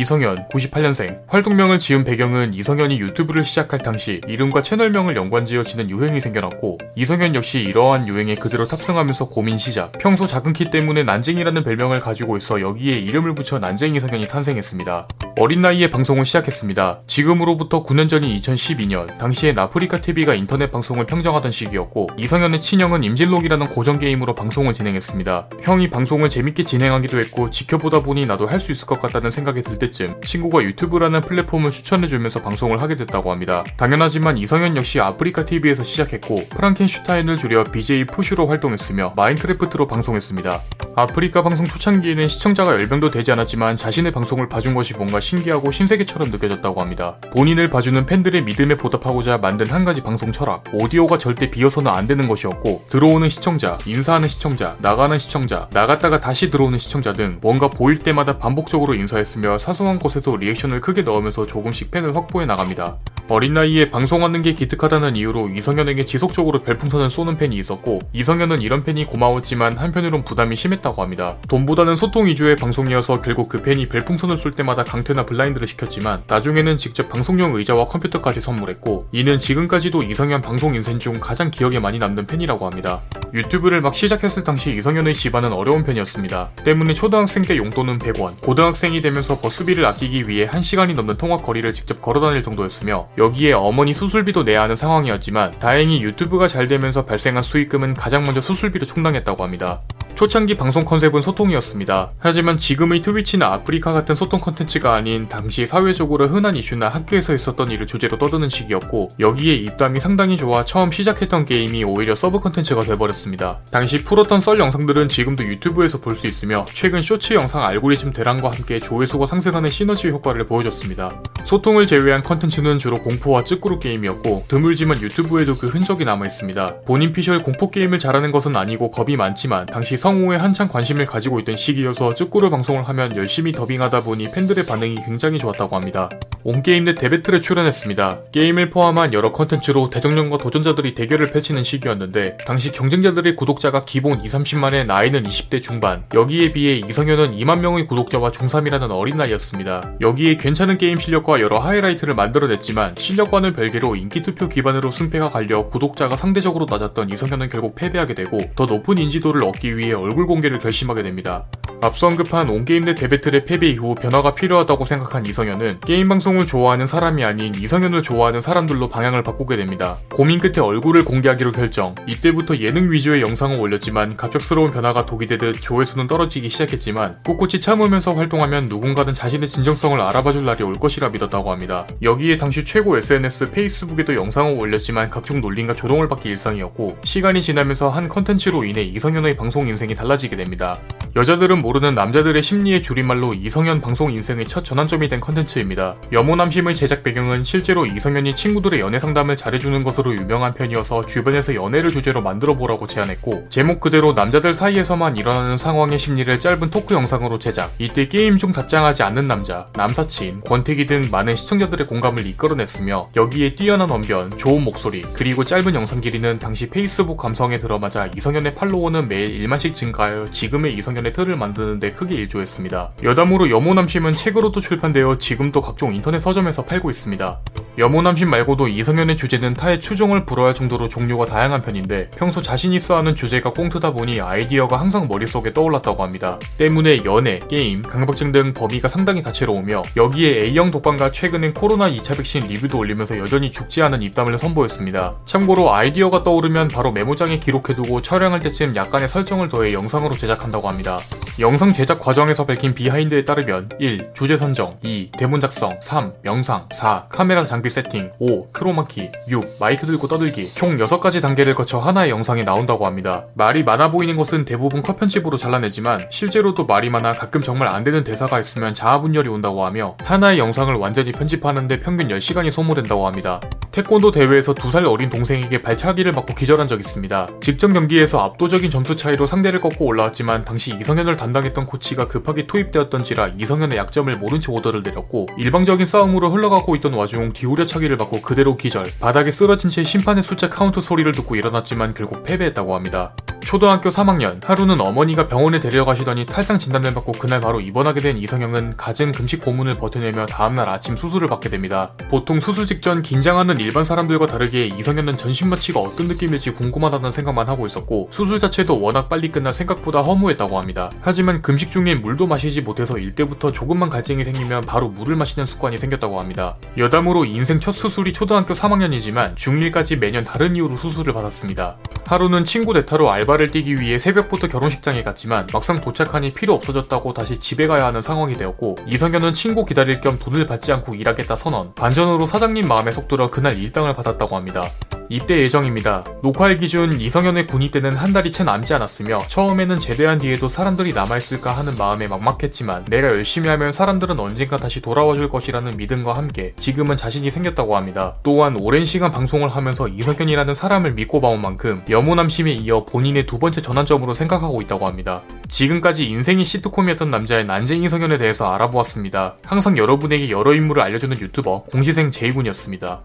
이성현, 98년생. 활동명을 지은 배경은 이성현이 유튜브를 시작할 당시 이름과 채널명을 연관지어 짓는 유행이 생겨났고 이성현 역시 이러한 유행에 그대로 탑승하면서 고민 시작. 평소 작은 키 때문에 난쟁이라는 별명을 가지고 있어 여기에 이름을 붙여 난쟁이 성현이 탄생했습니다. 어린 나이에 방송을 시작했습니다. 지금으로부터 9년 전인 2012년 당시에 아프리카 TV가 인터넷 방송을 평정하던 시기였고 이성현의 친형은 임진록이라는 고전 게임으로 방송을 진행했습니다. 형이 방송을 재밌게 진행하기도 했고 지켜보다 보니 나도 할 수 있을 것 같다는 생각이 들 때쯤 친구가 유튜브라는 플랫폼을 추천해주면서 방송을 하게 됐다고 합니다. 당연하지만 이성현 역시 아프리카 TV에서 시작했고 프랑켄슈타인을 줄여 BJ 프슈로 활동했으며 마인크래프트로 방송했습니다. 아프리카 방송 초창기에는 시청자가 10명도 되지 않았지만 자신의 방송을 봐준 것이 뭔가 신기하고 신세계처럼 느껴졌다고 합니다. 본인을 봐주는 팬들의 믿음에 보답하고자 만든 한 가지 방송 철학, 오디오가 절대 비어서는 안 되는 것이었고 들어오는 시청자, 인사하는 시청자, 나가는 시청자, 나갔다가 다시 들어오는 시청자 등 뭔가 보일 때마다 반복적으로 인사했으며 사소한 곳에도 리액션을 크게 넣으면서 조금씩 팬을 확보해 나갑니다. 어린 나이에 방송하는 게 기특하다는 이유로 이성현에게 지속적으로 별풍선을 쏘는 팬이 있었고 이성현은 이런 팬이 고마웠지만 한편으론 부담이 심했다고 합니다. 돈보다는 소통 위주의 방송이어서 결국 그 팬이 별풍선을 쏠 때마다 강퇴나 블라인드를 시켰지만 나중에는 직접 방송용 의자와 컴퓨터까지 선물했고 이는 지금까지도 이성현 방송 인생 중 가장 기억에 많이 남는 팬이라고 합니다. 유튜브를 막 시작했을 당시 이성현의 집안은 어려운 편이었습니다. 때문에 초등학생 때 용돈은 100원, 고등학생이 되면서 버스비를 아끼기 위해 1시간이 넘는 통학 거리를 직접 걸어다닐 정도였으며 여기에 어머니 수술비도 내야 하는 상황이었지만 다행히 유튜브가 잘 되면서 발생한 수익금은 가장 먼저 수술비로 충당했다고 합니다. 초창기 방송 컨셉은 소통이었습니다. 하지만 지금의 트위치나 아프리카 같은 소통 컨텐츠가 아닌 당시 사회적으로 흔한 이슈나 학교에서 있었던 일을 주제로 떠드는 시기였고 여기에 입담이 상당히 좋아 처음 시작했던 게임이 오히려 서브 컨텐츠가 돼버렸습니다. 당시 풀었던 썰 영상들은 지금도 유튜브에서 볼 수 있으며 최근 쇼츠 영상 알고리즘 대란과 함께 조회수가 상승하는 시너지 효과를 보여줬습니다. 소통을 제외한 컨텐츠는 주로 공포와 쯔꾸르 게임이었고 드물지만 유튜브에도 그 흔적이 남아있습니다. 본인 피셜 공포 게임을 잘하는 것은 아니고 겁이 많지만 당시 성우에 한창 관심을 가지고 있던 시기여서 쯔꾸르 방송을 하면 열심히 더빙하다 보니 팬들의 반응이 굉장히 좋았다고 합니다. 온게임넷 대배틀에 출연했습니다. 게임을 포함한 여러 컨텐츠로 대정령과 도전자들이 대결을 펼치는 시기였는데 당시 경쟁자들의 구독자가 기본 2, 30만에 나이는 20대 중반 여기에 비해 이성현은 2만 명의 구독자와 중3이라는 어린 나이였습니다. 여기에 괜찮은 게임 실력과 여러 하이라이트를 만들어냈지만 실력과는 별개로 인기투표 기반으로 승패가 갈려 구독자가 상대적으로 낮았던 이성현은 결국 패배하게 되고 더 높은 인지도를 얻기 위해 얼굴 공개를 결심하게 됩니다. 앞서 언급한 온게임넷 대배틀의 패배 이후 변화가 필요하다고 생각한 이성현은 게임 방송을 좋아하는 사람이 아닌 이성현을 좋아하는 사람들로 방향을 바꾸게 됩니다. 고민 끝에 얼굴을 공개하기로 결정. 이때부터 예능 위주의 영상을 올렸지만 갑작스러운 변화가 독이 되듯 조회수는 떨어지기 시작했지만 꿋꿋이 참으면서 활동하면 누군가는 자신의 진정성을 알아봐줄 날이 올 것이라 믿었다고 합니다. 여기에 당시 최고 SNS 페이스북에도 영상을 올렸지만 각종 논란과 조롱을 받기 일상이었고 시간이 지나면서 한 컨텐츠로 인해 이성현의 방송 인생이 달라지게 됩니다. 여자들은 모르는 남자들의 심리의 줄임말로 이성현 방송 인생의 첫 전환점이 된 컨텐츠입니다. 여모남심의 제작 배경은 실제로 이성현이 친구들의 연애 상담을 잘해주는 것으로 유명한 편이어서 주변에서 연애를 주제로 만들어 보라고 제안했고 제목 그대로 남자들 사이에서만 일어나는 상황의 심리를 짧은 토크 영상으로 제작 이때 게임 중 답장하지 않는 남자, 남사친, 권태기 등 많은 시청자들의 공감을 이끌어냈으며 여기에 뛰어난 언변, 좋은 목소리, 그리고 짧은 영상 길이는 당시 페이스북 감성에 들어맞아 이성현의 팔로워는 매일 1만씩 증가하여 지금의 이성현 의 틀을 만드는데 크게 일조했습니다. 여담으로 여모남심은 책으로도 출판되어 지금도 각종 인터넷 서점에서 팔고 있습니다. 여모남심 말고도 이성현의 주제는 타의 추종을 불허할 정도로 종류가 다양한 편인데 평소 자신이 선호하는 주제가 꽁트다 보니 아이디어가 항상 머릿속에 떠올랐다고 합니다. 때문에 연애, 게임, 강박증 등 범위가 상당히 다채로우며 여기에 A형 독감과 최근엔 코로나 2차 백신 리뷰도 올리면서 여전히 죽지 않은 입담을 선보였습니다. 참고로 아이디어가 떠오르면 바로 메모장에 기록해두고 촬영할 때쯤 약간의 설정을 더해 영상으로 제작한다고 합니다. 영상 제작 과정에서 밝힌 비하인드에 따르면 1. 주제 선정 2. 대본 작성 3. 영상 4. 카메라 장비 세팅 5. 크로마키 6. 마이크 들고 떠들기 총 6가지 단계를 거쳐 하나의 영상이 나온다고 합니다. 말이 많아 보이는 것은 대부분 컷 편집으로 잘라내지만 실제로도 말이 많아 가끔 정말 안 되는 대사가 있으면 자아분열이 온다고 하며 하나의 영상을 완전히 편집하는데 평균 10시간이 소모된다고 합니다. 태권도 대회에서 두살 어린 동생에게 발차기를 맞고 기절한 적 있습니다. 직전 경기에서 압도적인 점수 차이로 상대를 꺾고 올라왔지만 당시 이성현을 담당했던 코치가 급하게 투입되었던지라 이성현의 약점을 모른 채 오더를 내렸고 일방적인 싸움으로 흘러가고 있던 와중 뒤후려차기를 맞고 그대로 기절 바닥에 쓰러진 채 심판의 숫자 카운트 소리를 듣고 일어났지만 결국 패배했다고 합니다. 초등학교 3학년 하루는 어머니가 병원에 데려가시더니 탈장 진단을 받고 그날 바로 입원하게 된 이성형은 갖은 금식 고문을 버텨내며 다음날 아침 수술을 받게 됩니다. 보통 수술 직전 긴장하는 일반 사람들과 다르게 이성현은 전신 마취가 어떤 느낌일지 궁금하다는 생각만 하고 있었고 수술 자체도 워낙 빨리 끝나 생각보다 허무했다고 합니다. 하지만 금식 중에 물도 마시지 못해서 일때부터 조금만 갈증이 생기면 바로 물을 마시는 습관이 생겼다고 합니다. 여담으로 인생 첫 수술이 초등학교 3학년이지만 중1까지 매년 다른 이유로 수술을 받았습니다. 하루는 친구 대타로 알바를 뛰기 위해 새벽부터 결혼식장에 갔지만 막상 도착하니 필요 없어졌다고 다시 집에 가야 하는 상황이 되었고 이성현은 친구 기다릴 겸 돈을 받지 않고 일하겠다 선언 반전으로 사장님 마음에 속 들어 그날 일당을 받았다고 합니다. 입대 예정입니다. 녹화일 기준 이성현의 군 입대는 한 달이 채 남지 않았으며 처음에는 제대한 뒤에도 사람들이 남아있을까 하는 마음에 막막했지만 내가 열심히 하면 사람들은 언젠가 다시 돌아와 줄 것이라는 믿음과 함께 지금은 자신이 생겼다고 합니다. 또한 오랜 시간 방송을 하면서 이성현이라는 사람을 믿고 봐온 만큼 염호남심에 이어 본인의 두 번째 전환점으로 생각하고 있다고 합니다. 지금까지 인생이 시트콤이었던 남자의 난쟁이 성현에 대해서 알아보았습니다. 항상 여러분에게 여러 인물을 알려주는 유튜버 공시생 제이군이었습니다.